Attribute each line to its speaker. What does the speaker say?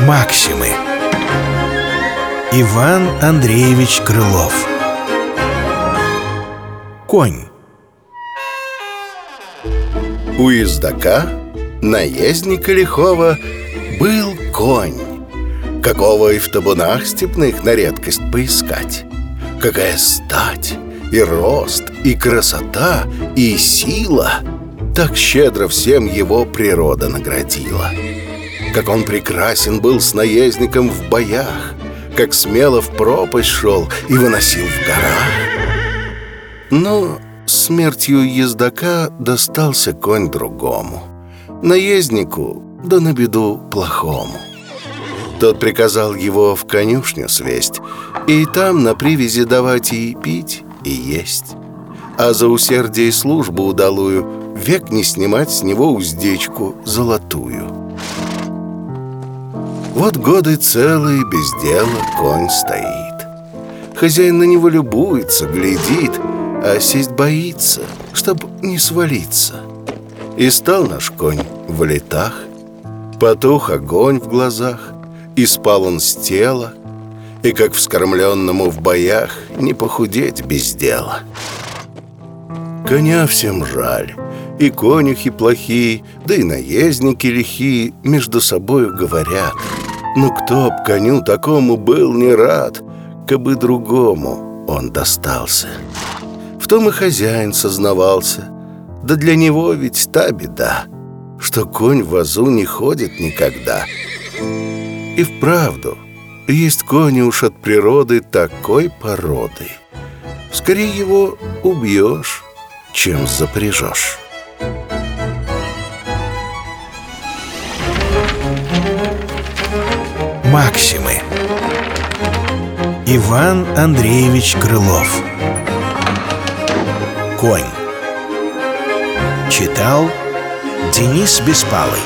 Speaker 1: Максимы. Иван Андреевич Крылов. Конь.
Speaker 2: У ездака, наездника лихого, был конь. Какого и в табунах степных на редкость поискать? Какая стать, и рост, и красота, и сила. Так щедро всем его природа наградила. Как он прекрасен был с наездником в боях Как смело в пропасть шел и выносил в горах. Но смертью ездака достался конь другому. Наезднику, да на беду плохому. Тот приказал его в конюшню свесть И там на привязи давать и пить, и есть. А за усердие и службу удалую Век не снимать с него уздечку золотую. Вот годы целые без дела конь стоит. Хозяин на него любуется, глядит А сесть боится, чтоб не свалиться. И стал наш конь в летах Потух огонь в глазах и спал он с тела, И как вскормленному в боях Не похудеть без дела. Коня всем жаль, и конюхи плохие, Да и наездники лихие Между собою говорят. Ну кто б коню такому был не рад, Кабы другому он достался. В том и хозяин сознавался, Да для него ведь та беда, Что конь в вазу не ходит никогда — и вправду, есть кони уж от природы такой породы. Скорее его убьешь, чем запряжешь.
Speaker 1: Максимы Иван Андреевич Крылов Конь Читал Денис Беспалый